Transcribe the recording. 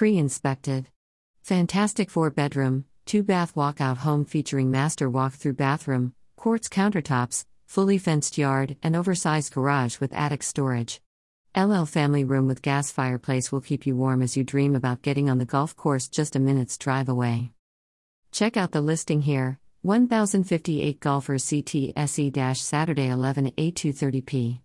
Pre inspected. Fantastic 4 bedroom, 2 bath walkout home featuring master walk-through bathroom, quartz countertops, fully fenced yard, and oversized garage with attic storage. LL family room with gas fireplace will keep you warm as you dream about getting on the golf course just a minute's drive away. Check out the listing here 1058 Golfers CTSE-Saturday 11 A230p.